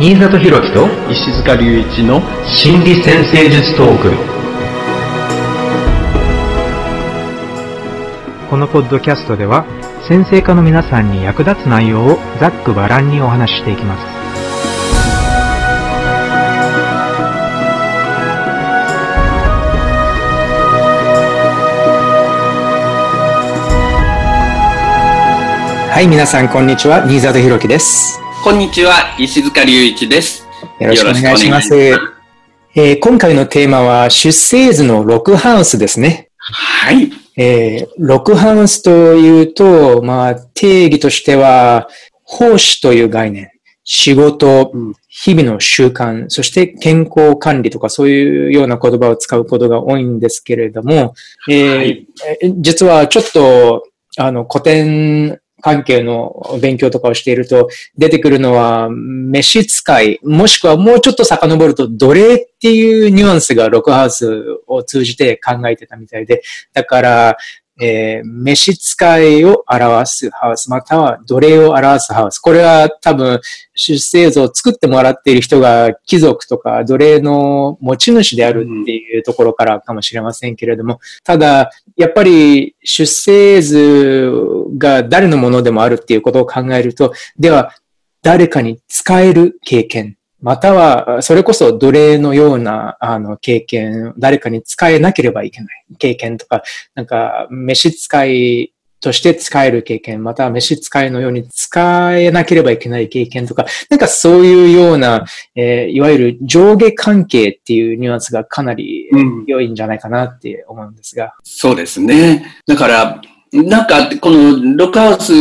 新里博樹と石塚隆一の心理先生術トークこのポッドキャストでは先生科の皆さんに役立つ内容をざっくばらんにお話ししていきますはい、皆さん、こんにちは。新里博樹です。こんにちは、石塚隆一です。よろしくお願いします。よろしくお願いしえー今回のテーマは、出生図のロクハウスですね。はい。えーロクハウスというと、まあ、定義としては、奉仕という概念、仕事、日々の習慣、そして健康管理とかそういうような言葉を使うことが多いんですけれども、えーはいえー実はちょっと、あの、古典関係の勉強とかをしていると、出てくるのは、飯使い、もしくはもうちょっと遡ると、奴隷っていうニュアンスがロックハウスを通じて考えてたみたいで、だから、えー召使いを表すハウス、または奴隷を表すハウス。これは多分、出生図を作ってもらっている人が貴族とか奴隷の持ち主であるっていうところからかもしれませんけれども、ただ、やっぱり出生図が誰のものでもあるっていうことを考えると、では、誰かに使える経験、または、それこそ奴隷のような、あの、経験、誰かに使えなければいけない経験とか、なんか、召使いとして使える経験、または召使いのように使えなければいけない経験とか、なんかそういうような、えーいわゆる上下関係っていうニュアンスがかなりうん良いんじゃないかなって思うんですが。そうですね。だから、なんか、このロックハウス、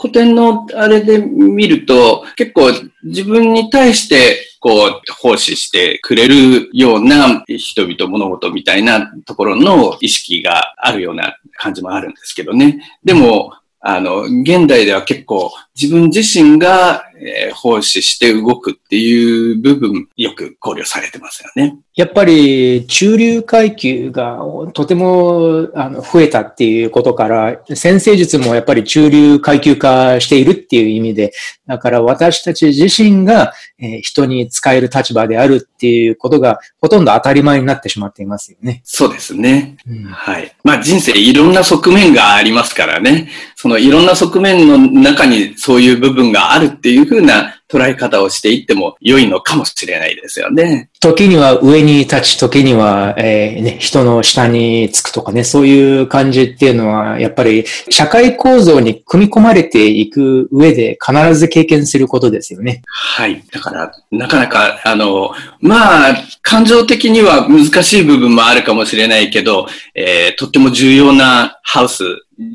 古典のあれで見ると、結構自分に対して、こう、奉仕してくれるような人々、物事みたいなところの意識があるような感じもあるんですけどね。でも、あの、現代では結構自分自身が、えー奉仕して動くっていう部分、よく考慮されてますよね。やっぱり中流階級がとてもあの増えたっていうことから、先生術もやっぱり中流階級化しているっていう意味で、だから私たち自身がえー人に使える立場であるっていうことがほとんど当たり前になってしまっていますよね。そうですね。うんはい。まあ人生いろんな側面がありますからね。そのいろんな側面の中にそういう部分があるっていうふうな捉え方をしていっても良いのかもしれないですよね。時には上に立ち、時には、えーね、人の下につくとかね、そういう感じっていうのは、やっぱり社会構造に組み込まれていく上で必ず経験することですよね。はい。だから、なかなか、あの、まあ、感情的には難しい部分もあるかもしれないけど、えーとっても重要なハウス、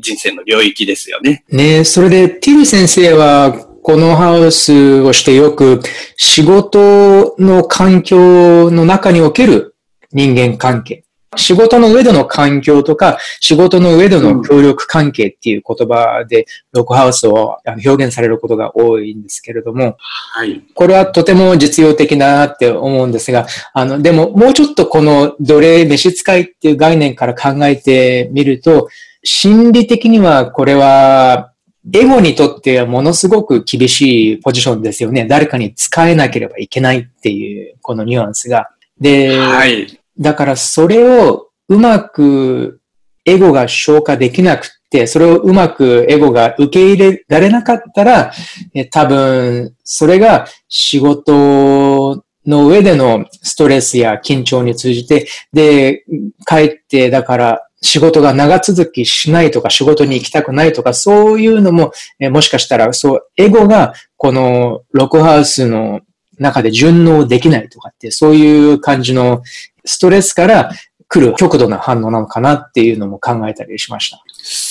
人生の領域ですよね。ねそれで、ティル先生は、このハウスをしてよく仕事の環境の中における人間関係。仕事の上での環境とか、仕事の上での協力関係っていう言葉で、ロックハウスを表現されることが多いんですけれども、はい。これはとても実用的だなって思うんですが、あの、でももうちょっとこの奴隷召使いっていう概念から考えてみると、心理的にはこれは、エゴにとってはものすごく厳しいポジションですよね。誰かに使えなければいけないっていう、このニュアンスが。で、はい。だからそれをうまくエゴが消化できなくって、それをうまくエゴが受け入れられなかったら、え多分それが仕事の上でのストレスや緊張に通じて、で、帰って、だから仕事が長続きしないとか仕事に行きたくないとか、そういうのも、えもしかしたら、そう、エゴがこのロックハウスの中で順応できないとかって、そういう感じのストレスから来る極度な反応なのかなっていうのも考えたりしました。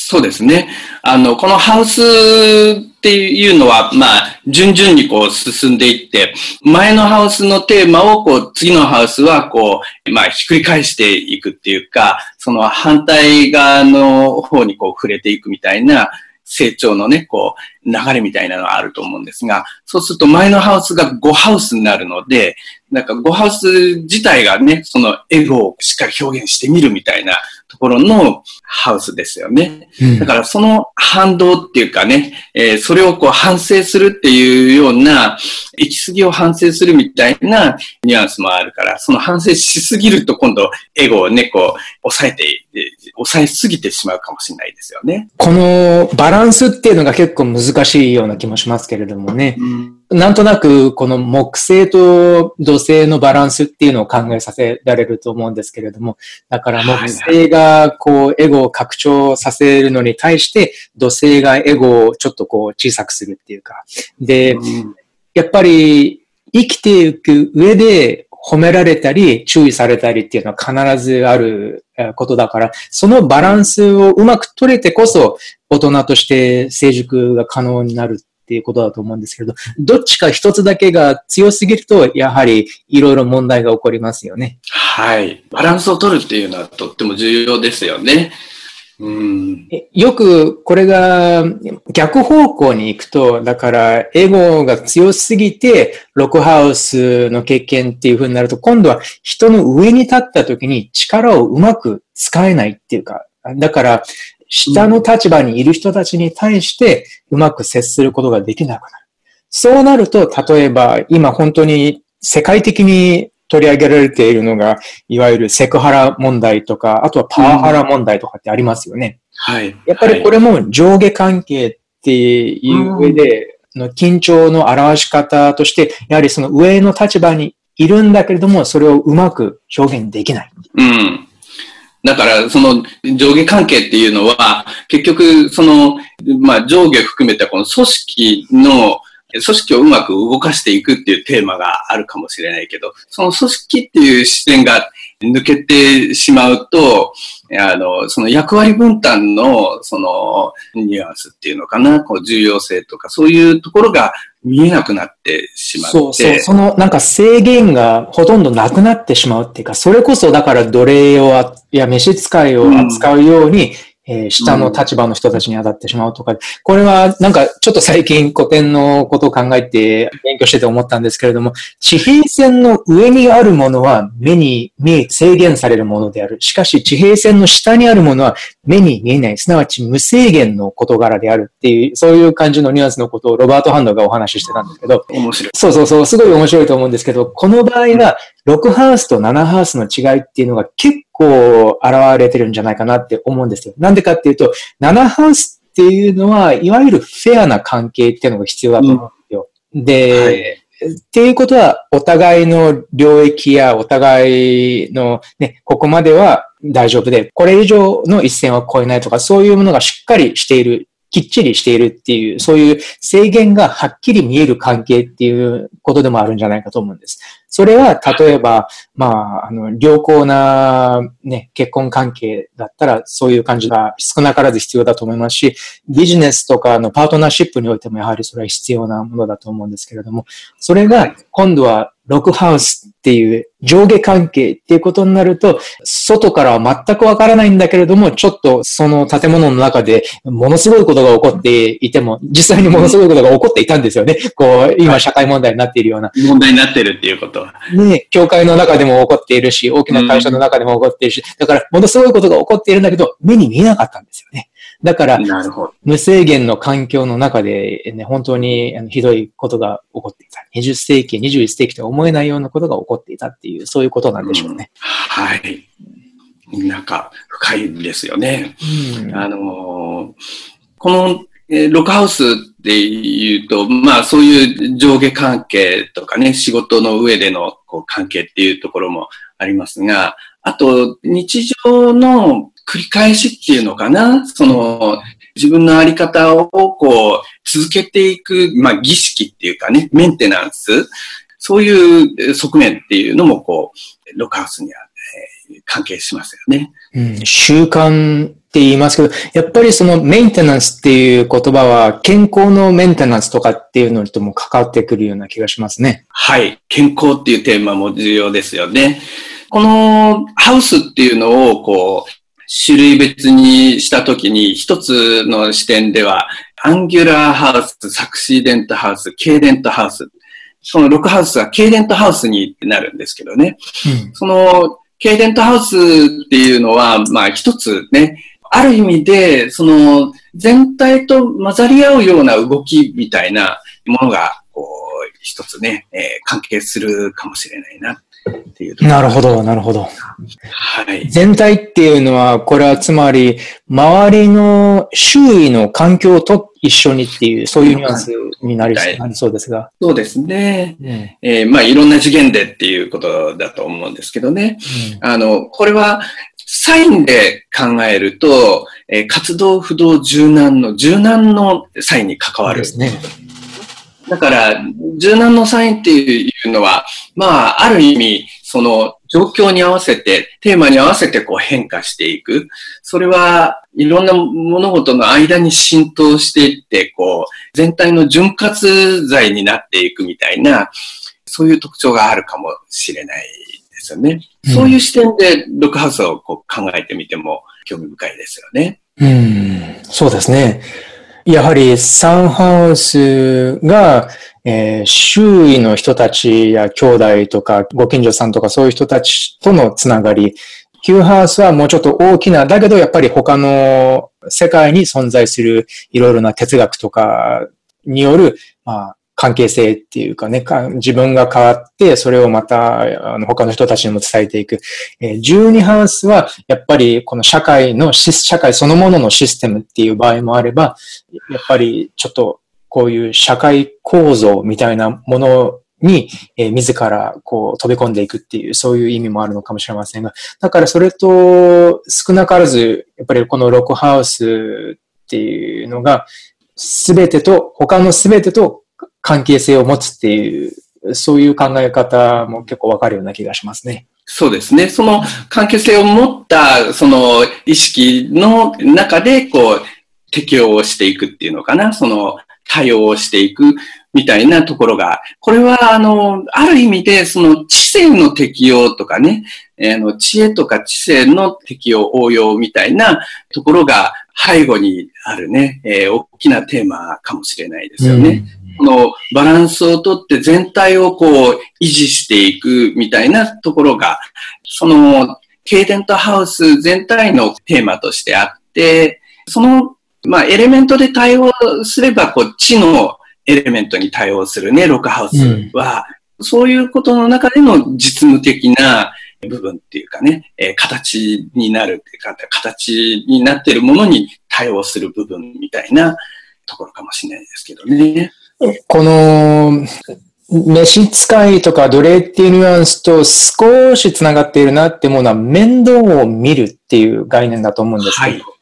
そうですね。あの、このハウスっていうのは、まあ、順々にこう進んでいって、前のハウスのテーマを、こう、次のハウスは、こう、まあ、ひっくり返していくっていうか、その反対側の方にこう触れていくみたいな成長のね、こう、流れみたいなのがあると思うんですが、そうすると前のハウスが5ハウスになるので、なんか5ハウス自体がね、そのエゴをしっかり表現してみるみたいなところのハウスですよね。だからその反動っていうかね、えー、それをこう反省するっていうような、行き過ぎを反省するみたいなニュアンスもあるから、その反省しすぎると今度エゴをね、こう、抑えて、抑えすぎてしまうかもしれないですよね。このバランスっていうのが結構難しいような気もしますけれどもね。うんなんとなくこの木星と土星のバランスっていうのを考えさせられると思うんですけれども、だから木星がこうエゴを拡張させるのに対して土星がエゴをちょっとこう小さくするっていうか。で、やっぱり生きていく上で褒められたり注意されたりっていうのは必ずあることだから、そのバランスをうまく取れてこそ大人として成熟が可能になるっていうことだと思うんですけれど、どっちか一つだけが強すぎると、やはりいろいろ問題が起こりますよね。はい。バランスを取るっていうのはとっても重要ですよね。うん、よくこれが逆方向に行くと、だからエゴが強すぎて、ロックハウスの経験っていう風になると、今度は人の上に立った時に力をうまく使えないっていうか、だから下の立場にいる人たちに対してうまく接することができなくなる。そうなると、例えば今本当に世界的に取り上げられているのが、いわゆるセクハラ問題とか、あとはパワハラ問題とかってありますよね。はい。やっぱりこれも上下関係っていう上で、の緊張の表し方として、やはりその上の立場にいるんだけれども、それをうまく表現できない。うん。だから、その上下関係っていうのは、結局、その、まあ、上下含めたこの組織の、組織をうまく動かしていくっていうテーマがあるかもしれないけど、その組織っていう視点が抜けてしまうと、あの、その役割分担の、その、ニュアンスっていうのかな、こう、重要性とか、そういうところが見えなくなってしまって。そうそう。そのなんか制限がほとんどなくなってしまうっていうか、それこそだから奴隷を、や、召使いを扱うように、えー、下の立場の人たちに当たってしまうとか、これはなんかちょっと最近古典のことを考えて勉強してて思ったんですけれども、地平線の上にあるものは目に見え、制限されるものである。しかし地平線の下にあるものは目に見えない。すなわち無制限の事柄であるっていう、そういう感じのニュアンスのことをロバート・ハンドがお話ししてたんですけど。面白い。そうそうそう、すごい面白いと思うんですけど、この場合が6ハウスと7ハウスの違いっていうのが結構現れてるんじゃないかなって思うんですよ。なんでかっていうと、7ハウスっていうのは、いわゆるフェアな関係っていうのが必要だと思うんですよ。うん、で、はいっていうことは、お互いの領域やお互いのね、ここまでは大丈夫で、これ以上の一線は超えないとか、そういうものがしっかりしているきっちりしているっていう、そういう制限がはっきり見える関係っていうことでもあるんじゃないかと思うんです。それは、例えば、まあ、あの、良好な、ね、結婚関係だったら、そういう感じが少なからず必要だと思いますし、ビジネスとかのパートナーシップにおいてもやはりそれは必要なものだと思うんですけれども、それが今度はロックハウスっていう上下関係っていうことになると、外からは全くわからないんだけれども、ちょっとその建物の中でものすごいことが起こっていても、実際にものすごいことが起こっていたんですよね。こう、今社会問題になっているような。問題になってるっていうことは。ね、教会の中でも起こっているし、大きな会社の中でも起こっているし、だからものすごいことが起こっているんだけど、目に見えなかったんですよね。だから、無制限の環境の中で、ね、本当にひどいことが起こっていた。20世紀、21世紀とは思えないようなことが起こっていたっていう、そういうことなんでしょうね。うん、はい。なんか、深いですよね。うん、あのー、この、えロックハウスっていうと、まあそういう上下関係とかね、仕事の上でのこう関係っていうところもありますが、あと日常の繰り返しっていうのかな？その、自分のあり方をこう、続けていく、まあ、儀式っていうかね、メンテナンス、そういう側面っていうのも、こう、ロックハウスには、えー、関係しますよね。うん、習慣って言いますけど、やっぱりそのメンテナンスっていう言葉は健康のメンテナンスとかっていうのとも関わってくるような気がしますね。はい。健康っていうテーマも重要ですよね。このハウスっていうのをこう種類別にしたときに、一つの視点では、アンギュラーハウス、サクシーデントハウス、ケーデントハウス。その6ハウスはケーデントハウスになるんですけどね。うんその、ケーデントハウスっていうのは、まあ一つね、ある意味で、その、全体と混ざり合うような動きみたいなものが、こう、一つね、えー関係するかもしれないなっていうなるほど、なるほど。はい。全体っていうのは、これはつまり、周りの周囲の環境と一緒にっていう、そういうニュアンスになりそうですが。そうですね。うんえーまあいろんな次元でっていうことだと思うんですけどね。あの、これは、サインで考えると、えー活動不動柔軟の柔軟のサインに関わるですね。だから、柔軟のサインっていうのは、まあ、ある意味、その状況に合わせて、テーマに合わせてこう変化していく。それはいろんな物事の間に浸透していって、こう、全体の潤滑剤になっていくみたいな、そういう特徴があるかもしれないですよね。うんそういう視点でロックハウスをこう考えてみても興味深いですよね。うん、そうですね。やはりサンハウスが、えー周囲の人たちや兄弟とかご近所さんとかそういう人たちとのつながり、ヒューハウスはもうちょっと大きな、だけどやっぱり他の世界に存在するいろいろな哲学とかによる、まあ、関係性っていうかね、か自分が変わって、それをまたあの他の人たちにも伝えていく。えー12ハウスは、やっぱりこの社会の、社会そのもののシステムっていう場合もあれば、やっぱりちょっとこういう社会構造みたいなものに、えー自らこう飛び込んでいくっていう、そういう意味もあるのかもしれませんが、だからそれと少なからず、やっぱりこのロックハウスっていうのが、すべてと、他のすべてと関係性を持つっていう、そういう考え方も結構わかるような気がしますね。そうですね。その関係性を持った、その意識の中で、こう、適応をしていくっていうのかな。その対応をしていくみたいなところが、これは、あの、ある意味で、その知性の適用とかね、えーあの知恵とか知性の適用、応用みたいなところが背後にあるね、えー大きなテーマかもしれないですよね。このバランスをとって全体をこう維持していくみたいなところが、そのケイデントハウス全体のテーマとしてあって、その、まあ、エレメントで対応すれば、こう、地のエレメントに対応するね、ロックハウスは、そういうことの中での実務的な部分っていうかね、えー形になるっていうか、形になっているものに対応する部分みたいなところかもしれないですけどね。この、召使いとか奴隷っていうニュアンスと少し繋がっているなって思うのは面倒を見るっていう概念だと思うんですけど、はい。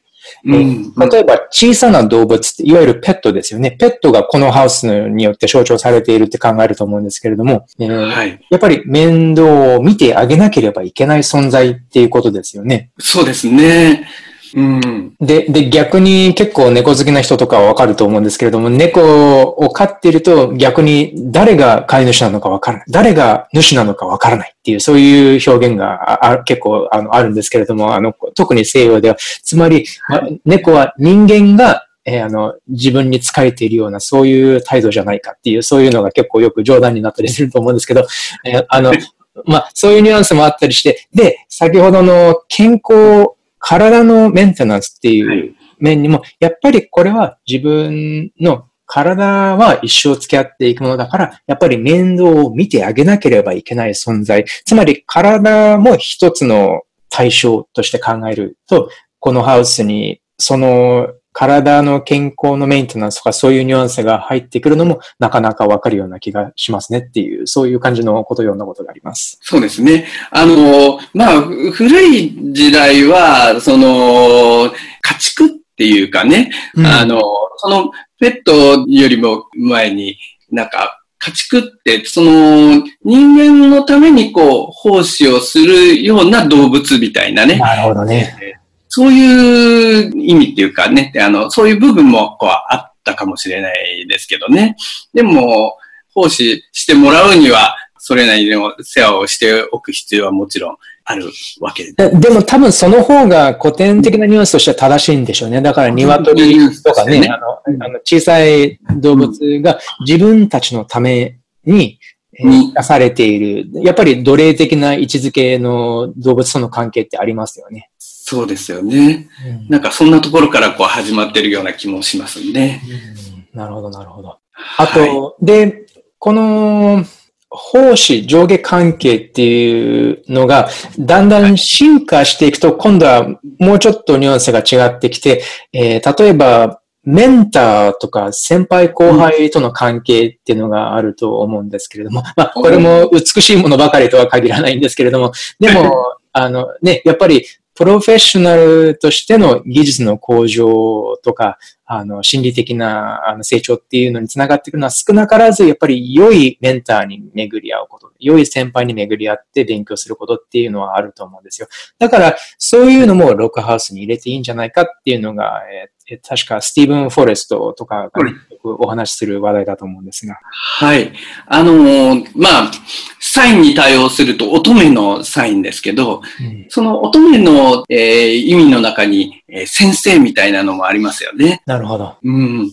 うん。例えば小さな動物って、いわゆるペットですよね。ペットがこのハウスによって象徴されているって考えると思うんですけれども、えーはい。やっぱり面倒を見てあげなければいけない存在っていうことですよね。そうですね。うん。で、で、逆に結構猫好きな人とかはわかると思うんですけれども、猫を飼っていると逆に誰が飼い主なのかわからない。誰が主なのかわからないっていう、そういう表現がああ結構あのあるんですけれども、あの、特に西洋では、つまり、ま猫は人間がえーあの、自分に仕えているような、そういう態度じゃないかっていう、そういうのが結構よく冗談になったりすると思うんですけど、えーあの、まあ、そういうニュアンスもあったりして、で、先ほどの健康、体のメンテナンスっていう、はい。面にも、やっぱりこれは自分の体は一生付き合っていくものだから、やっぱり面倒を見てあげなければいけない存在。つまり体も一つの対象として考えると、このハウスにその体の健康のメンテナンスとかそういうニュアンスが入ってくるのもなかなかわかるような気がしますねっていう、そういう感じのことを読んだことがあります。そうですね。あの、まあ、古い時代は、その、家畜っていうかね、あの、その、ペットよりも前に、なんか、家畜って、その、人間のためにこう、奉仕をするような動物みたいなね。なるほどね。そういう意味っていうかね、あの、そういう部分もこうあったかもしれないですけどね。でも、奉仕してもらうには、それなりの世話をしておく必要はもちろん、あるわけで。でも多分その方が古典的なニュアンスとしては正しいんでしょうね。だから鶏とかね、ねあのあの小さい動物が自分たちのために、出されている、やっぱり奴隷的な位置づけの動物との関係ってありますよね。そうですよね。うん、なんかそんなところからこう始まってるような気もしますね。うん、なるほど、なるほど。あと、はい、で、この、奉仕上下関係っていうのが、だんだん進化していくと、今度はもうちょっとニュアンスが違ってきて、えー、例えば、メンターとか先輩後輩との関係っていうのがあると思うんですけれども、まあ、これも美しいものばかりとは限らないんですけれども、でも、あのね、やっぱりプロフェッショナルとしての技術の向上とか、あの、心理的なあの成長っていうのにつながっていくのは少なからず、やっぱり良いメンターに巡り合うこと、良い先輩に巡り合って勉強することっていうのはあると思うんですよ。だから、そういうのもロックハウスに入れていいんじゃないかっていうのが、えー、確かスティーブン・フォレストとかがよくお話しする話題だと思うんですが。はい。あのー、まあ、サインに対応すると乙女のサインですけど、うん、その乙女の、えー、意味の中に、えー、先生みたいなのもありますよね。なるほど。うん。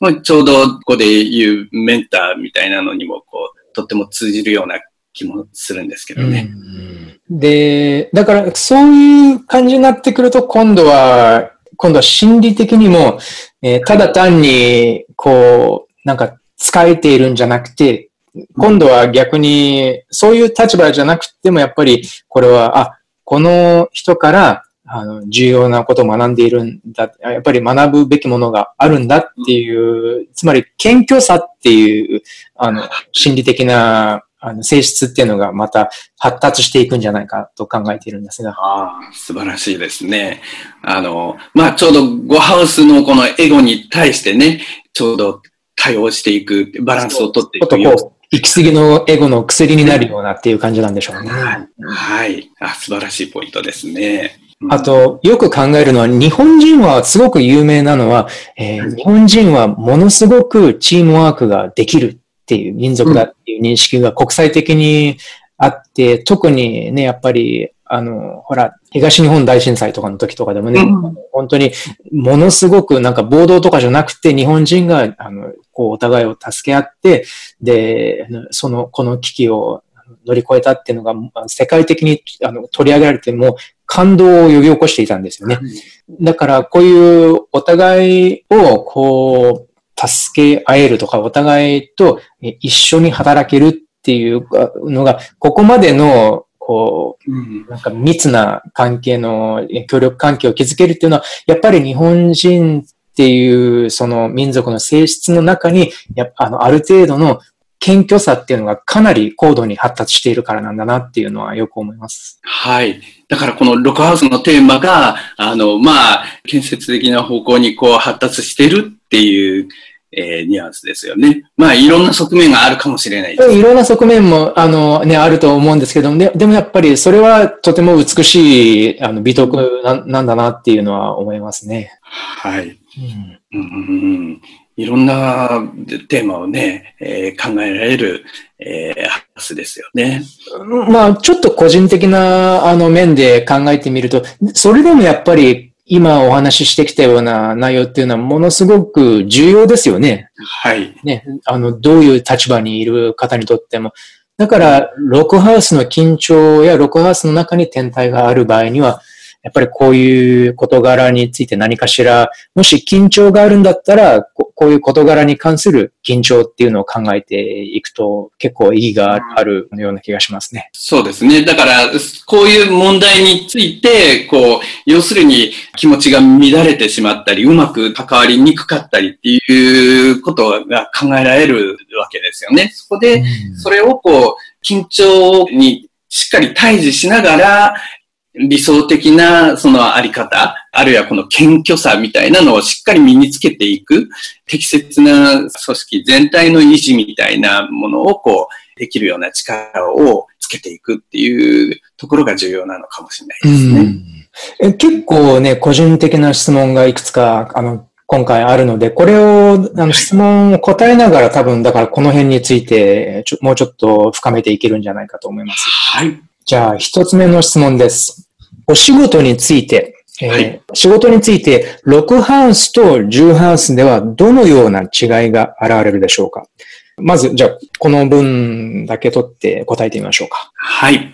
まあ、ちょうどここで言うメンターみたいなのにも、こう、とっても通じるような気もするんですけどね。うん、で、だからそういう感じになってくると、今度は、今度は心理的にも、えー、ただ単に、こう、なんか使えているんじゃなくて、今度は逆に、そういう立場じゃなくても、やっぱり、これは、あ、この人から、あの、重要なことを学んでいるんだ。やっぱり学ぶべきものがあるんだっていう、つまり、謙虚さっていう、あの、心理的な、あの、性質っていうのがまた発達していくんじゃないかと考えているんですが。ああ、素晴らしいですね。あの、まあ、ちょうどゴハウスのこのエゴに対してね、ちょうど対応していく、バランスをとっていくよう行き過ぎのエゴの薬になるようなっていう感じなんでしょうね。はい。はい。あ素晴らしいポイントですね。あと、よく考えるのは、日本人はすごく有名なのは、えー、日本人はものすごくチームワークができるっていう民族だっていう認識が国際的にあって、特にね、やっぱりあの、ほら、東日本大震災とかの時とかでもね、うん、本当にものすごくなんか暴動とかじゃなくて日本人が、あの、こうお互いを助け合って、で、その、この危機を乗り越えたっていうのが世界的にあの取り上げられても感動を呼び起こしていたんですよね。だからこういうお互いをこう助け合えるとかお互いと一緒に働けるっていうのがここまでのこう、なんか密な関係の、協力関係を築けるっていうのは、やっぱり日本人っていうその民族の性質の中に、やあの、ある程度の謙虚さっていうのがかなり高度に発達しているからなんだなっていうのはよく思います。はい。だからこのロックハウスのテーマが、あの、まあ、建設的な方向にこう発達しているっていうえー、ニュアンスですよね。まあ、いろんな側面があるかもしれないです。いろんな側面も、あの、ね、あると思うんですけども、ね、でもやっぱりそれはとても美しい、あの、美徳ななんだなっていうのは思いますね。はい。うん、うん、いろんなテーマをね、えー、考えられる、えー、ハウスですよね。まあ、ちょっと個人的な、あの、面で考えてみると、それでもやっぱり今お話ししてきたような内容っていうのはものすごく重要ですよね。はい。ね、あの、どういう立場にいる方にとっても。だから、ロックハウスの緊張やロックハウスの中に天体がある場合には、やっぱりこういう事柄について何かしら、もし緊張があるんだったら、こういう事柄に関する緊張っていうのを考えていくと結構意義があるような気がしますね。そうですね。だから、こういう問題について、こう、要するに気持ちが乱れてしまったり、うまく関わりにくかったりっていうことが考えられるわけですよね。そこで、それをこう、緊張にしっかり対峙しながら、理想的なそのあり方、あるいはこの謙虚さみたいなのをしっかり身につけていく、適切な組織全体の維持みたいなものをこう、できるような力をつけていくっていうところが重要なのかもしれないですね。え結構ね、個人的な質問がいくつか、あの、今回あるので、これを、あの、質問を答えながら多分、だからこの辺について、ちょもうちょっと深めていけるんじゃないかと思います。はい。じゃあ、一つ目の質問です。お仕事について、えーはい。仕事について、ロクハウスと10ハウスではどのような違いが現れるでしょうか？まず、じゃあ、この文だけ取って答えてみましょうか。はい。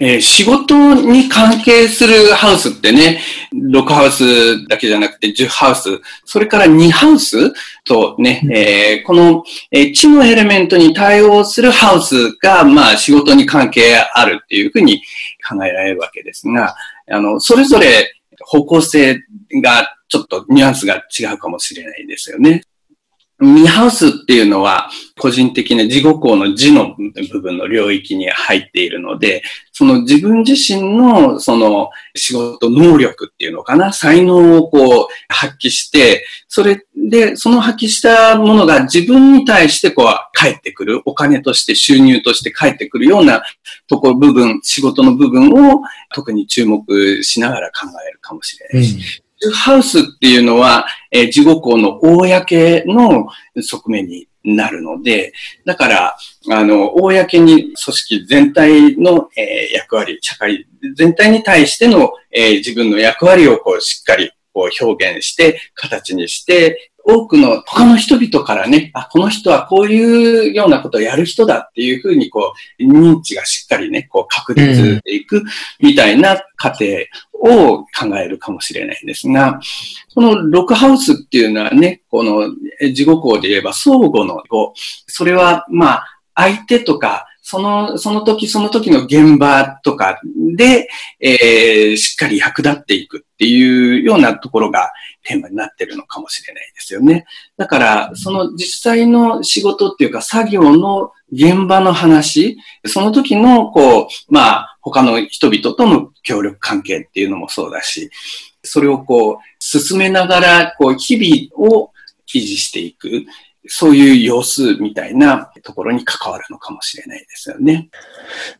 えー仕事に関係するハウスってね、6ハウスだけじゃなくて10ハウス、それから2ハウスとね、えーこの、えー地のエレメントに対応するハウスが、まあ仕事に関係あるっていうふうに考えられるわけですが、あの、それぞれ方向性がちょっとニュアンスが違うかもしれないですよね。ミハウスっていうのは、個人的な自己項の字の部分の領域に入っているので、その自分自身のその仕事能力っていうのかな、才能をこう発揮して、それで、その発揮したものが自分に対してこう返ってくる、お金として収入として返ってくるようなところ、部分、仕事の部分を特に注目しながら考えるかもしれないし、ハウスっていうのは、えー自己項の公の側面になるので、だから、あの、公に組織全体の、えー役割、社会全体に対しての、えー自分の役割をこうしっかりこう表現して、形にして、多くの他の人々からね、あ、この人はこういうようなことをやる人だっていうふうにこう、認知がしっかりね、こう確立していくみたいな過程を考えるかもしれないんですが、このロックハウスっていうのはね、このえ自己項で言えば相互の語。それは、まあ、相手とか、その、その時その時の現場とかで、えーしっかり役立っていくっていうようなところがテーマになってるのかもしれないですよね。だから、その実際の仕事っていうか作業の現場の話、その時の、こう、まあ、他の人々との協力関係っていうのもそうだし、それをこう、進めながら、こう、日々を維持していく、そういう様子みたいなところに関わるのかもしれないですよね。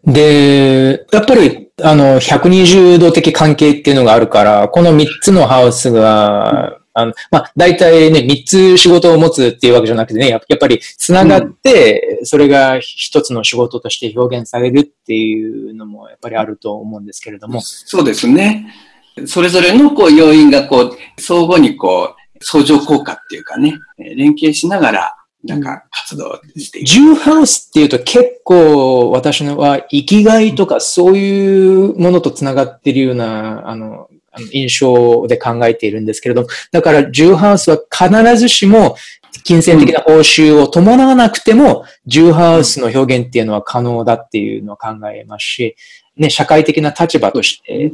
で、やっぱり、あの、120度的関係っていうのがあるから、この3つのハウスが、あの、まあ、大体ね、3つ仕事を持つっていうわけじゃなくてね、やっやっぱり繋がって、それが一つの仕事として表現されるっていうのもやっぱりあると思うんですけれども。そうですね。それぞれのこう要因がこう、相互にこう、相乗効果っていうかね、えー連携しながら、なんか活動していく。ジューハウスっていうと結構私のは生きがいとかそういうものと繋がっているような、あの、印象で考えているんですけれども、だからジューハウスは必ずしも金銭的な報酬を伴わなくても、ジューハウスの表現っていうのは可能だっていうのを考えますし、ね、社会的な立場として、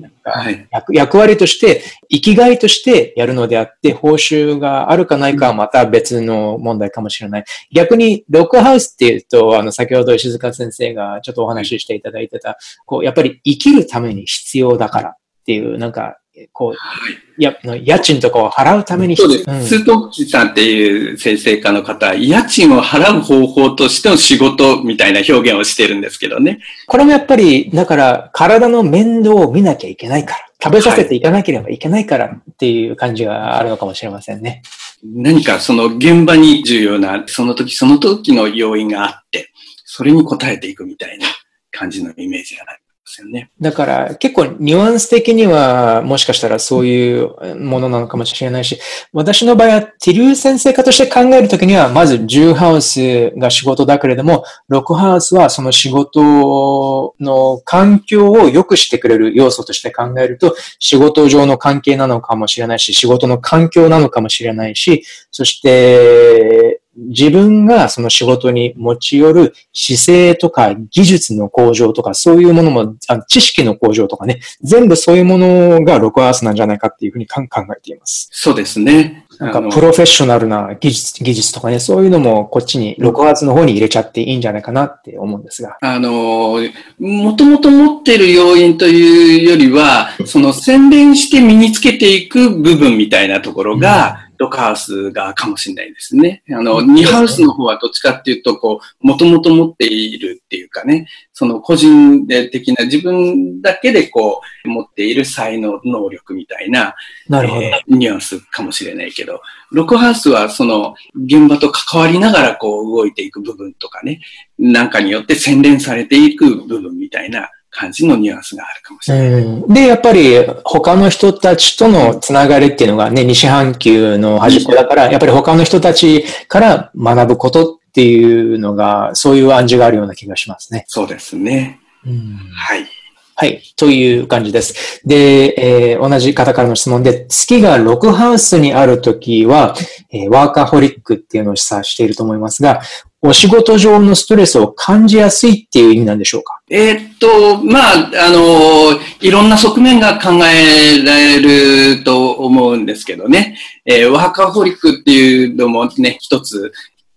役割として、生きがいとしてやるのであって、報酬があるかないかはまた別の問題かもしれない。逆に、ロックハウスっていうと、あの、先ほど石塚先生がちょっとお話ししていただいてた、こう、やっぱり生きるために必要だからっていう、なんか、こう、や、家賃とかを払うためにそうです。うんスートッチさんっていう先生家の方は、家賃を払う方法としての仕事みたいな表現をしてるんですけどね。これもやっぱり、だから、体の面倒を見なきゃいけないから、食べさせていかなければいけないからっていう感じがあるのかもしれませんね。何かその現場に重要な、その時その時の要因があって、それに応えていくみたいな感じのイメージがありますよね。だから結構ニュアンス的にはもしかしたらそういうものなのかもしれないし、私の場合はティリュー先生家として考えるときには、まず10ハウスが仕事だけれども、6ハウスはその仕事の環境を良くしてくれる要素として考えると、仕事上の関係なのかもしれないし、仕事の環境なのかもしれないし、そして、自分がその仕事に持ち寄る姿勢とか技術の向上とかそういうものも、あの知識の向上とかね、全部そういうものがロクアースなんじゃないかっていうふうに考考えています。そうですね。なんかプロフェッショナルな技術、技術とかね、そういうのもこっちに、ロクアースの方に入れちゃっていいんじゃないかなって思うんですが。あの、もともと持ってる要因というよりは、その洗練して身につけていく部分みたいなところが、ロカハウスがかもしれないですね。あの、うんニハウスの方はどっちかっていうと、こう、もともと持っているっていうかね、その個人的な自分だけでこう、持っている才能、能力みたいな、なるほど。えーニュアンスかもしれないけど、ロクハウスはその現場と関わりながらこう動いていく部分とかね、なんかによって洗練されていく部分みたいな感じのニュアンスがあるかもしれない。うん、で、やっぱり他の人たちとのつながりっていうのがね、西半球の端っこだから、やっぱり他の人たちから学ぶことっていうのが、そういう暗示があるような気がしますね。そうですね。うんはい。はい。という感じです。で、えー同じ方からの質問で、月が6ハウスにあるときは、えーワーカホリックっていうのを示唆していると思いますが、お仕事上のストレスを感じやすいっていう意味なんでしょうか？えーっと、まあ、あの、いろんな側面が考えられると思うんですけどね。えーワーカーホリックっていうのもね、一つ、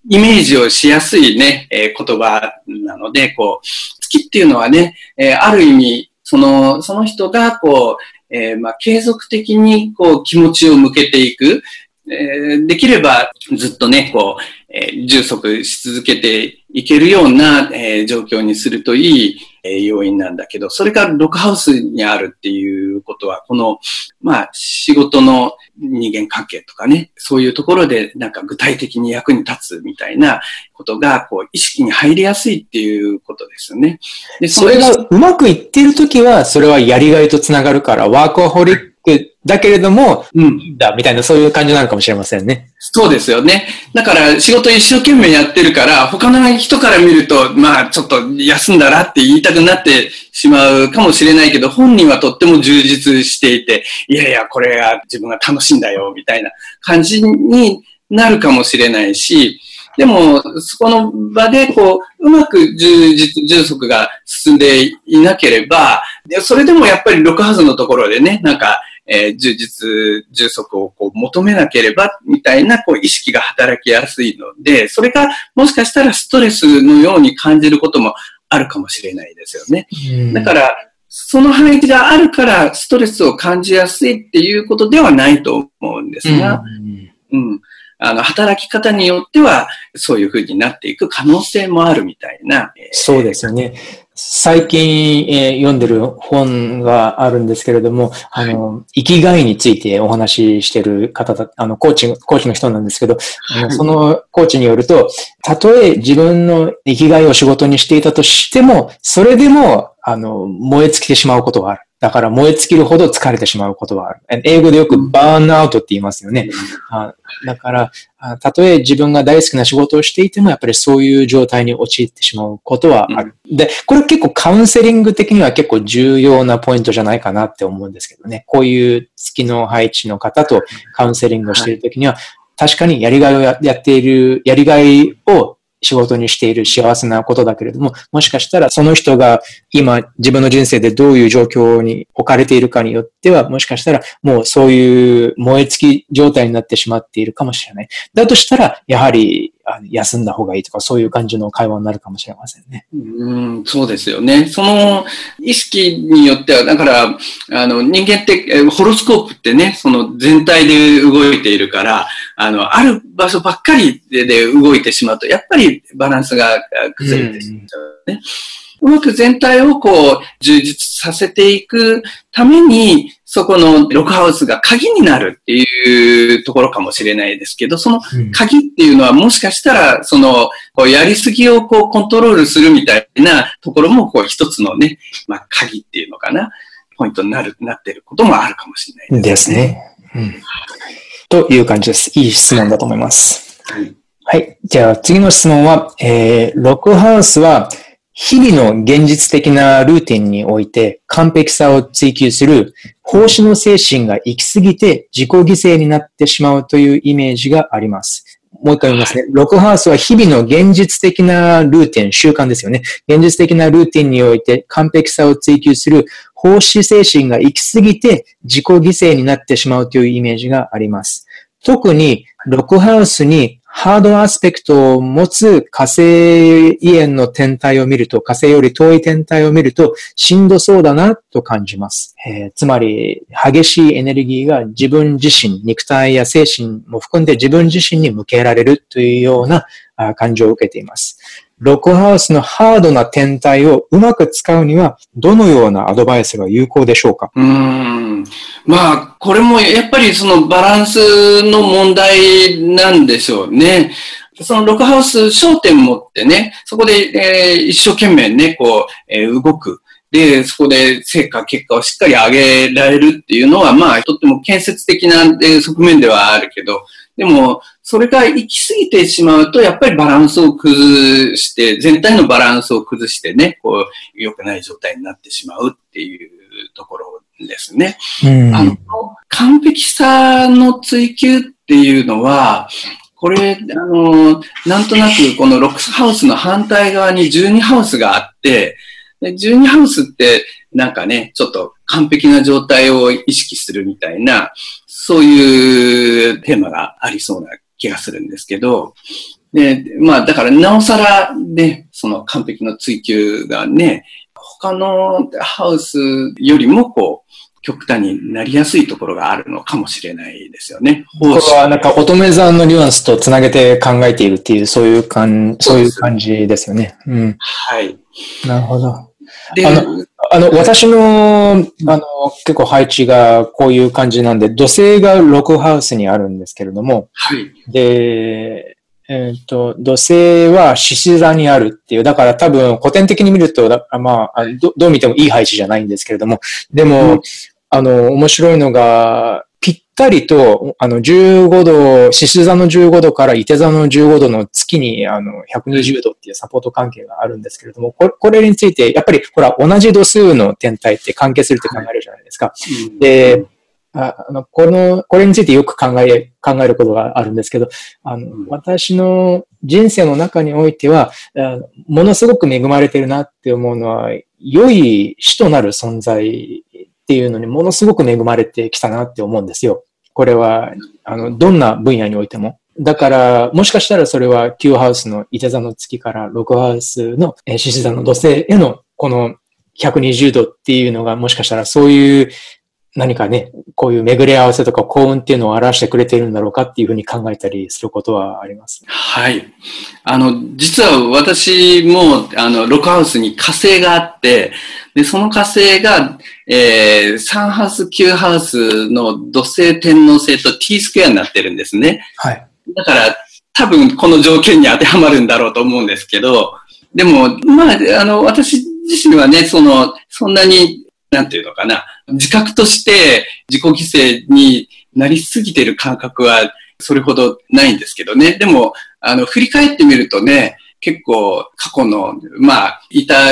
イメージをしやすいね、えー言葉なので、こう、月っていうのはね、えある意味、その、その人が、こう、えまあ、継続的に、こう、気持ちを向けていく。えできれば、ずっとね、こう、えー充足し続けていけるような、えー状況にするといい、えー要因なんだけど、それがロックハウスにあるっていうことは、この、まあ、仕事の人間関係とかね、そういうところでなんか具体的に役に立つみたいなことが、こう、意識に入りやすいっていうことですよね。で、それがうまくいってるときは、それはやりがいとつながるから、ワークホリックだけれども、うん、だ、みたいな、そういう感じなのかもしれませんね。そうですよね。だから仕事一生懸命やってるから、他の人から見ると、まあちょっと休んだらって言いたくなってしまうかもしれないけど、本人はとっても充実していて、いやいや、これが自分が楽しいんだよ、みたいな感じになるかもしれないし、でも、そこの場で、こう、うまく充実、充足が進んでいなければ、でそれでもやっぱりロックハウスのところでね、なんか、えー充実、充足をこう求めなければ、みたいなこう意識が働きやすいので、それがもしかしたらストレスのように感じることもあるかもしれないですよね。だから、その配置があるからストレスを感じやすいっていうことではないと思うんですが、うん。あの、働き方によっては、そういうふうになっていく可能性もあるみたいな。えーそうですよね。最近、えー読んでる本があるんですけれども、あの、生きがいについてお話ししてる方だ、あの、コーチ、コーチの人なんですけど、あのそのコーチによると、たとえ自分の生きがいを仕事にしていたとしても、それでも、あの、燃え尽きてしまうことがある。だから燃え尽きるほど疲れてしまうことがある。英語でよくバーンアウトって言いますよね。あだから、あたとえ自分が大好きな仕事をしていても、やっぱりそういう状態に陥ってしまうことはある。で、これ結構カウンセリング的には結構重要なポイントじゃないかなって思うんですけどね。こういう月の配置の方とカウンセリングをしているときには、確かにやりがいをややっている、やりがいを仕事にしている幸せなことだけれども、もしかしたらその人が今自分の人生でどういう状況に置かれているかによっては、もしかしたらもうそういう燃え尽き状態になってしまっているかもしれない。だとしたら、やはりあの休んだ方がいいとか、そういう感じの会話になるかもしれませんね。うん、そうですよね。その意識によっては、だから、あの、人間って、ホロスコープってね、その全体で動いているから、あの、ある場所ばっかりで動いてしまうと、やっぱりバランスが崩れてしまうね。うまく全体をこう、充実させていくために、そこのロックハウスが鍵になるっていうところかもしれないですけど、その鍵っていうのはもしかしたら、その、こうやりすぎをこうコントロールするみたいなところも、こう一つのね、まあ鍵っていうのかな、ポイントになる、なってることもあるかもしれないですね。うん、という感じです。いい質問だと思います。はい。はい。じゃあ次の質問は、えー、ロックハウスは日々の現実的なルーティンにおいて完璧さを追求する奉仕の精神が行き過ぎて自己犠牲になってしまうというイメージがあります。もう一回言いますね。ロックハウスは日々の現実的なルーティン、習慣ですよね。現実的なルーティンにおいて完璧さを追求する奉仕精神が行き過ぎて自己犠牲になってしまうというイメージがあります。特にロックハウスにハードアスペクトを持つ火星遺炎の天体を見ると、火星より遠い天体を見ると、しんどそうだなと感じます。えーつまり、激しいエネルギーが自分自身、肉体や精神も含んで自分自身に向けられるというような感情を受けています。ロックハウスのハードな天体をうまく使うには、どのようなアドバイスが有効でしょうか？うん。まあ、これもやっぱりそのバランスの問題なんでしょうね。そのロックハウス焦点持ってね、そこで、えー一生懸命ね、こう、えー動く。でで、そこで成果、結果をしっかり上げられるっていうのは、まあ、とっても建設的な側面ではあるけど、でも、それが行き過ぎてしまうと、やっぱりバランスを崩して、全体のバランスを崩してね、こう、良くない状態になってしまうっていうところですね。うん、あの、完璧さの追求っていうのは、これ、あの、なんとなくこのロックスハウスの反対側に12ハウスがあって、で12ハウスってなんかね、ちょっと完璧な状態を意識するみたいな、そういうテーマがありそうな気がするんですけど、で、まあだからなおさらね、その完璧の追求がね、他のハウスよりもこう、極端になりやすいところがあるのかもしれないですよね。これはなんか乙女座のニュアンスとつなげて考えているっていう、そういう感、そういう感じですよね。うん。はい。なるほど。で、あの、あの私の、あの、結構配置がこういう感じなんで、土星が6ハウスにあるんですけれども、はい。で、えっ、ー、と、土星は獅子座にあるっていう、だから多分古典的に見ると、まあど、どう見てもいい配置じゃないんですけれども、でも、うん、あの、面白いのが、たりと、あの、15度、獅子座の15度から伊手座の15度の月に、あの、120度っていうサポート関係があるんですけれども、これこれについて、やっぱり、ほら、同じ度数の天体って関係するって考えるじゃないですか。で、あの、この、これについてよく考え、考えることがあるんですけど、あの、私の人生の中においては、ものすごく恵まれてるなって思うのは、良い死となる存在っていうのにものすごく恵まれてきたなって思うんですよ。これは、あの、どんな分野においても。だから、もしかしたらそれは9ハウスの伊手座の月から6ハウスの獅子座の土星へのこの120度っていうのがもしかしたらそういう何かね、こういう巡り合わせとか幸運っていうのを表してくれているんだろうかっていうふうに考えたりすることはあります。はい。あの、実は私も、あの、ロクハウスに火星があって、で、その火星が、えー、3ハウス、9ハウスの土星天王星と T スクエアになってるんですね。はい。だから、多分この条件に当てはまるんだろうと思うんですけど、でも、まあ、あの、私自身はね、その、そんなになんていうのかな、自覚として自己犠牲になりすぎてる感覚はそれほどないんですけどね。でも、あの、振り返ってみるとね、結構過去の、まあ、いた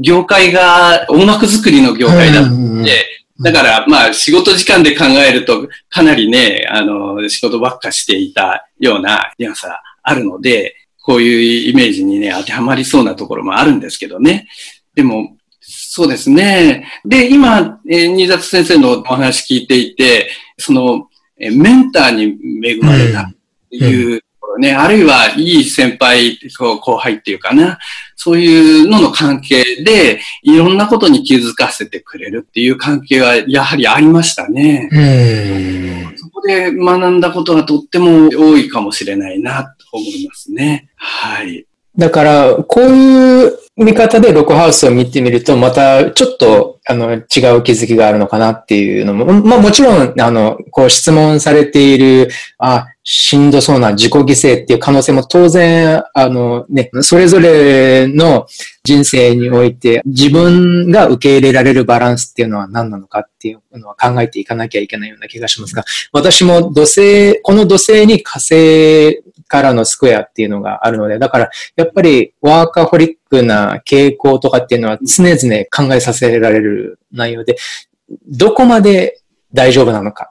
業界が音楽作りの業界だって、だから、まあ、仕事時間で考えると、かなりね、あの、仕事ばっかしていたようなニュアンスがあるので、こういうイメージにね、当てはまりそうなところもあるんですけどね。でも、そうですね。で、今、えー、新里先生のお話聞いていて、その、えー、メンターに恵まれたっていうね、うん、あるいはいい先輩、後輩っていうかな、そういうのの関係で、いろんなことに気づかせてくれるっていう関係はやはりありましたね。うん、そこで学んだことがとっても多いかもしれないなと思いますね。はい。だから、こういう見方でロコハウスを見てみると、またちょっと、あの、違う気づきがあるのかなっていうのも、まあもちろん、あの、こう質問されている、あ、しんどそうな自己犠牲っていう可能性も当然、あのね、それぞれの人生において自分が受け入れられるバランスっていうのは何なのかっていうのは考えていかなきゃいけないような気がしますが、私も土星、この土星に火星からのスクエアっていうのがあるので、だからやっぱりワーカホリックな傾向とかっていうのは常々考えさせられる内容で、どこまで大丈夫なのか。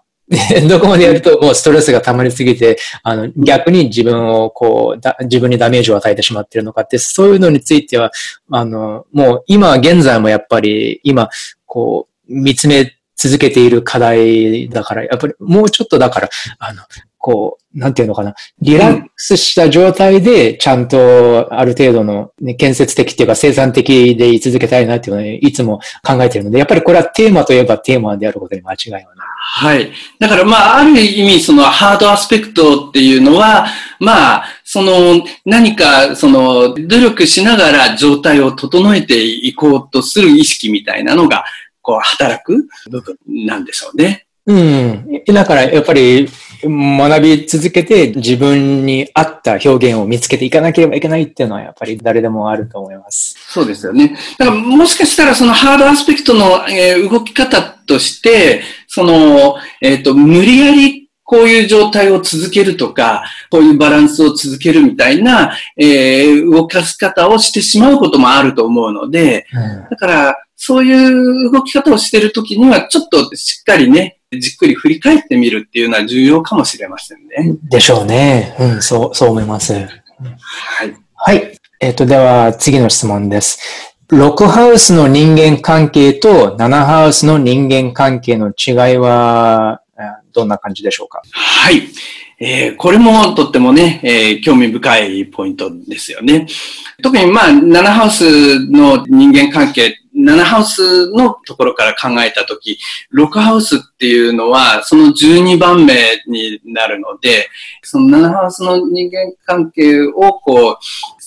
どこまでやるともうストレスが溜まりすぎて、あの、逆に自分をこう、自分にダメージを与えてしまっているのかって、そういうのについては、あの、もう今現在もやっぱり、今、こう、見つめ続けている課題だから、やっぱりもうちょっとだから、あの、こう、なんていうのかな、リラックスした状態で、ちゃんとある程度の、ね、建設的っていうか生産的でい続けたいなっていうのをいつも考えているので、やっぱりこれはテーマといえばテーマであることに間違いはない。はい。だからまあ、ある意味、そのハードアスペクトっていうのは、まあ、その何か、その努力しながら状態を整えていこうとする意識みたいなのが、こう、働く部分なんでしょうね。うん。だから、やっぱり、学び続けて自分に合った表現を見つけていかなければいけないっていうのはやっぱり誰でもあると思います。そうですよね。だからもしかしたらそのハードアスペクトの、えー、動き方として、その、えっ、ー、と、無理やりこういう状態を続けるとか、こういうバランスを続けるみたいな、えー、動かし方をしてしまうこともあると思うので、うん、だから、そういう動き方をしているときには、ちょっとしっかりね、じっくり振り返ってみるっていうのは重要かもしれませんね。でしょうね。うん、そう、そう思います。はい。はい。えっ、ー、と、では次の質問です。6ハウスの人間関係と7ハウスの人間関係の違いはどんな感じでしょうか？はい。えー、これもとってもね、えー、興味深いポイントですよね。特にまあ、7ハウスの人間関係、7ハウスのところから考えたとき、6ハウスっていうのは、その12番目になるので、その7ハウスの人間関係をこう、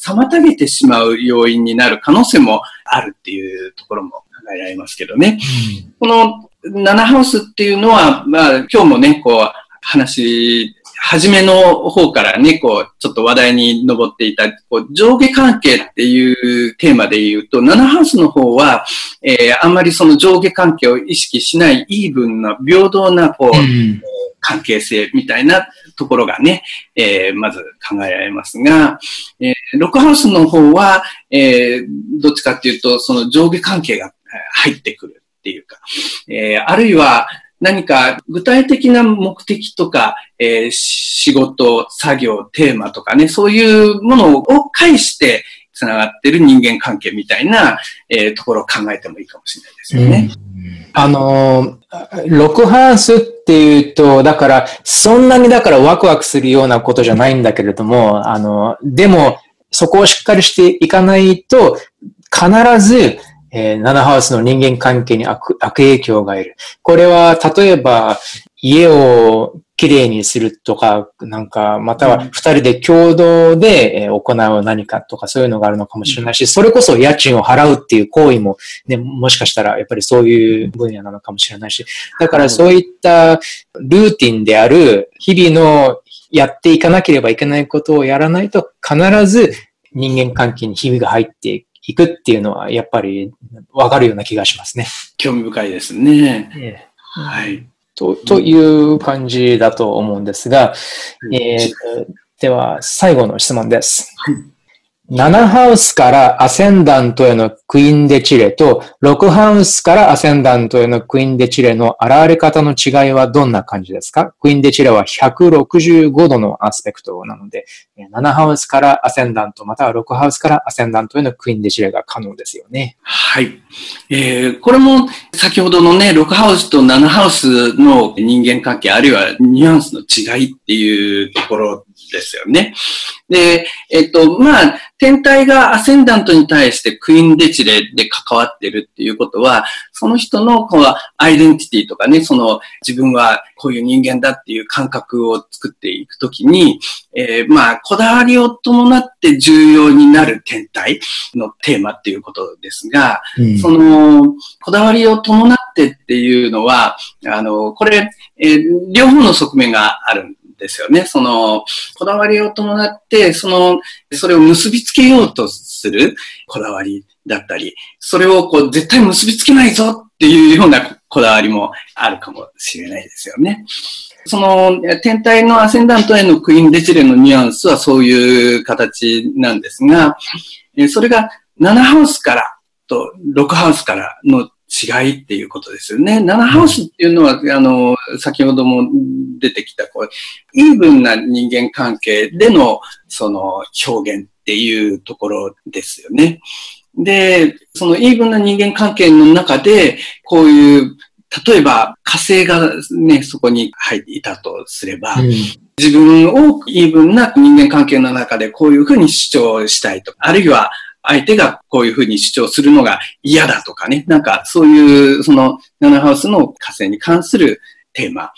妨げてしまう要因になる可能性もあるっていうところも考えられますけどね。うん、この7ハウスっていうのは、まあ、今日もね、こう、話、初めの方からね、こう、ちょっと話題に上っていた、こう、上下関係っていうテーマで言うと、7ハウスの方は、えー、あんまりその上下関係を意識しないイーブンな、平等な、こう、うん、関係性みたいなところがね、えー、まず考えられますが、えー、ロックハウスの方は、えー、どっちかっていうと、その上下関係が入ってくる。っていうか、えー、あるいは何か具体的な目的とか、えー、仕事、作業、テーマとかね、そういうものを介して繋がってる人間関係みたいな、えー、ところを考えてもいいかもしれないですよね。うん、あのー、ロクハウスっていうと、だから、そんなにだからワクワクするようなことじゃないんだけれども、あの、でも、そこをしっかりしていかないと、必ず、えー、7ハウスの人間関係に悪悪影響がいる。これは、例えば、家をきれいにするとか、なんか、または二人で共同で行う何かとかそういうのがあるのかもしれないし、それこそ家賃を払うっていう行為も、ね、もしかしたらやっぱりそういう分野なのかもしれないし、だからそういったルーティンである日々のやっていかなければいけないことをやらないと必ず人間関係に日々が入っていく。っていうのは、やっぱりわかるような気がしますね。興味深いですね。えー、はい。と、という感じだと思うんですが、えー、では、最後の質問です。はい7ハウスからアセンダントへのクイーンデチレと、6ハウスからアセンダントへのクイーンデチレの現れ方の違いはどんな感じですか？クイーンデチレは165度のアスペクトなので、7ハウスからアセンダント、または6ハウスからアセンダントへのクイーンデチレが可能ですよね。はい。えー、これも先ほどのね、6ハウスと7ハウスの人間関係、あるいはニュアンスの違いっていうところですよね。で、えっと、まあ、天体がアセンダントに対してクイーンデチレで関わってるっていうことは、その人のこうアイデンティティとかね、その自分はこういう人間だっていう感覚を作っていくときに、えー、まあ、こだわりを伴って重要になる天体のテーマっていうことですが、うん、その、こだわりを伴ってっていうのは、あの、これ、えー、両方の側面があるんですよね。その、こだわりを伴って、その、それを結びつけようとするこだわりだったり、それをこう、絶対結びつけないぞっていうようなこだわりもあるかもしれないですよね。その、天体のアセンダントへのクイーンデチレのニュアンスはそういう形なんですが、それが7ハウスからと6ハウスからの違いっていうことですよね。7ハウスっていうのは、あの、先ほども出てきた、こう、イーブンな人間関係での、その、表現っていうところですよね。で、そのイーブンな人間関係の中で、こういう、例えば火星がね、そこに入っていたとすれば、うん、自分をイーブンな人間関係の中でこういうふうに主張したいとか、あるいは相手がこういうふうに主張するのが嫌だとかね、なんかそういうそのナナハウスの火星に関するテーマ。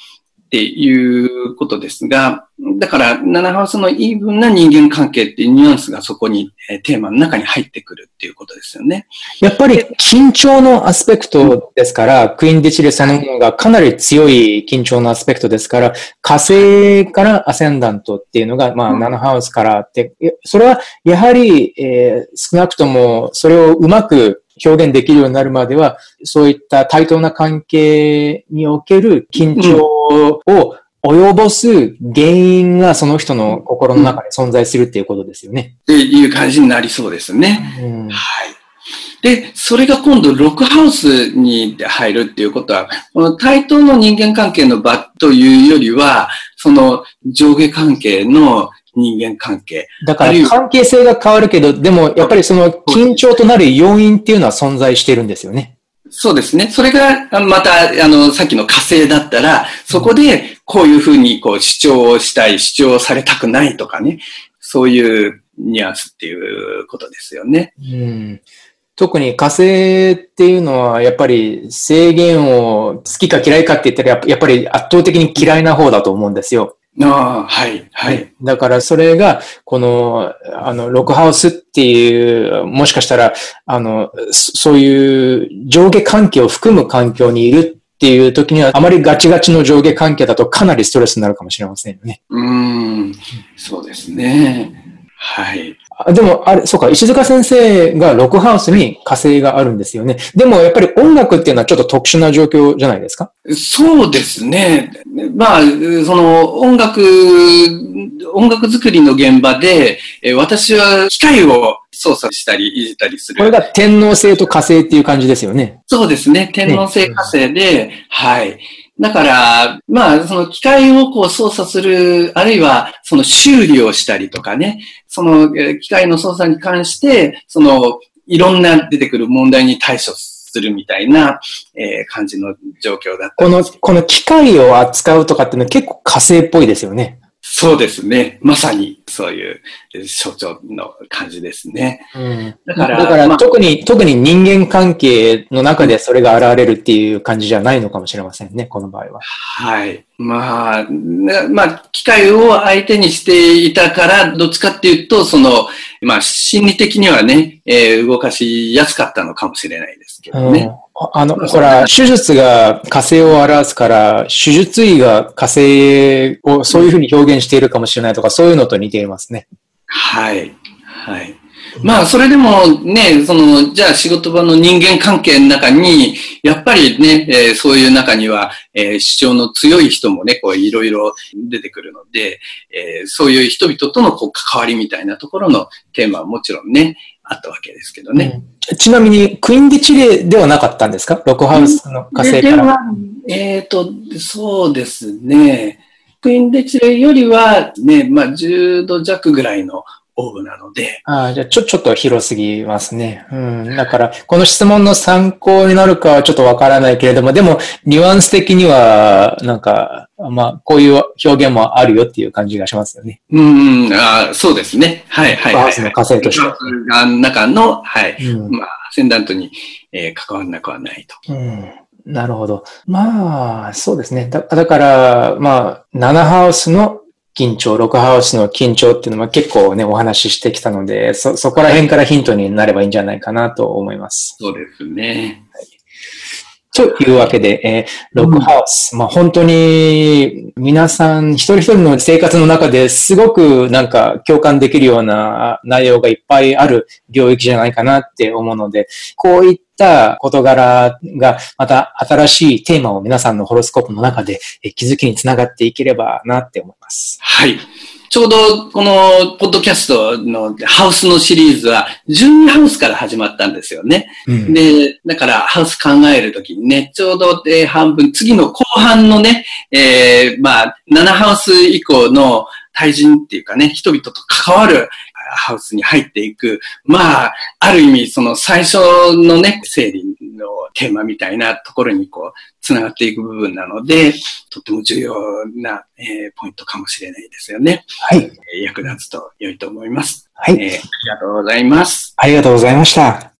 っっていうことですが、だから、7ハウスのイーブンな人間関係っていうニュアンスがそこに、えテーマの中に入ってくるっていうことですよね。やっぱり緊張のアスペクトですから、クイーン・ディチレそのものがかなり強い緊張のアスペクトですから、火星からアセンダントっていうのが、まあ、7ハウスからって、それはやはり、えー、少なくともそれをうまく表現できるようになるまでは、そういった対等な関係における緊張を及ぼす原因がその人の心の中で存在するっていうことですよね。っていう感じになりそうですね。うん、はい。で、それが今度、ロックハウスに入るっていうことは、この対等の人間関係の場というよりは、その上下関係の人間関係。だから関係性が変わるけど、でもやっぱりその緊張となる要因っていうのは存在してるんですよね。そうですね。それが、また、あの、さっきの火星だったら、そこで、こういうふうに、こう、主張をしたい、主張されたくないとかね。そういうニュアンスっていうことですよね。うん。特に火星っていうのは、やっぱり制限を好きか嫌いかって言ったら、やっぱり圧倒的に嫌いな方だと思うんですよ。ああ、はい、はい。だからそれが、この、あの、ロックハウスっていう、もしかしたら、あの、そういう上下関係を含む環境にいるっていう時には、あまりガチガチの上下関係だとかなりストレスになるかもしれませんよね。うん、そうですね。はい。でも、あれ、そうか、石塚先生がロックハウスに火星があるんですよね。でも、やっぱり音楽っていうのはちょっと特殊な状況じゃないですか？そうですね。まあ、その音楽、音楽作りの現場で、私は機械を操作したり、いじったりする。これが天皇星と火星っていう感じですよね。そうですね。天皇星火星で、ね、はい。だから、まあ、その機械をこう操作する、あるいはその修理をしたりとかね、その機械の操作に関して、そのいろんな出てくる問題に対処するみたいな、えー、感じの状況だったこの、この機械を扱うとかっていうのは結構火星っぽいですよね。そうですね。まさにそういう象徴の感じですね。うん、だから、だから、まあ、特に、特に人間関係の中でそれが現れるっていう感じじゃないのかもしれませんね、この場合は。はい。まあ、まあ、機械を相手にしていたから、どっちかっていうと、その、まあ、心理的にはね、えー、動かしやすかったのかもしれないですけどね。うんあの、ほら、手術が火星を表すから、手術医が火星をそういうふうに表現しているかもしれないとか、そういうのと似ていますね。はい。はい。まあ、それでもね、その、じゃあ仕事場の人間関係の中に、やっぱりね、えー、そういう中には、えー、主張の強い人もね、こう、いろいろ出てくるので、えー、そういう人々とのこう関わりみたいなところのテーマはもちろんね、あったわけですけどね。うん、ちなみに、クイーンディチレではなかったんですか？ロックハウスの火星から。えっ、ー、と、そうですね。クイーンディチレよりはね、まあ10度弱ぐらいのオーブなので。ああ、じゃあちょ、ちょっと広すぎますね。うん。だから、この質問の参考になるかはちょっとわからないけれども、でも、ニュアンス的には、なんか、まあ、こういう表現もあるよっていう感じがしますよね。うん、あそうですね。はいはいはい、はい。の火星として。中の、はい。うん、まあ、センダントに、えー、関わらなくはないと。うんなるほど。まあ、そうですね。だだから、まあ、7ハウスの緊張、ロックハウスの緊張っていうのは結構ね、お話ししてきたので、そ、そこら辺からヒントになればいいんじゃないかなと思います。そうですね。はいというわけで、えー、ロックハウス、うん、まあ本当に皆さん一人一人の生活の中ですごくなんか共感できるような内容がいっぱいある領域じゃないかなって思うので、こういった事柄がまた新しいテーマを皆さんのホロスコープの中で気づきにつながっていければなって思います。はい。ちょうどこのポッドキャストのハウスのシリーズは12ハウスから始まったんですよね。うん、で、だからハウス考えるときにね、ちょうど、え半分、次の後半のね、えー、まあ、7ハウス以降の対人っていうかね、人々と関わるハウスに入っていく、まあ、ある意味、その最初のね、整理のテーマみたいなところにこう、つながっていく部分なので、とっても重要な、えー、ポイントかもしれないですよね。はい。役立つと良いと思います。はい、えー。ありがとうございます。ありがとうございました。